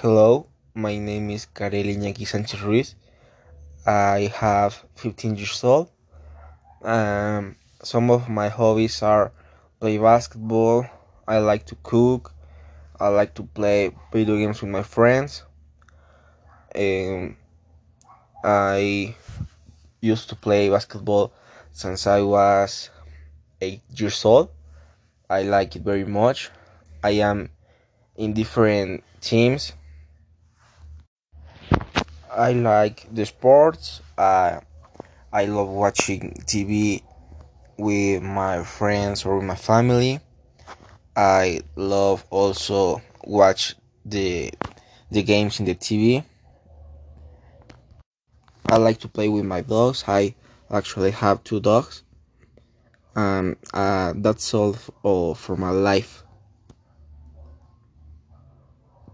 Hello, my name is Karel Iñaki Sanchez Ruiz. I have 15 years old. Um, some of my hobbies are play basketball. I like to cook. I like to play video games with my friends. Um, I used to play basketball since I was eight years old. I like it very much. I am in different teams. I like the sports. Uh, I love watching TV with my friends or with my family. I love also watch the the games in the TV. I like to play with my dogs. I actually have two dogs. Um, uh, that's all, f- all for my life.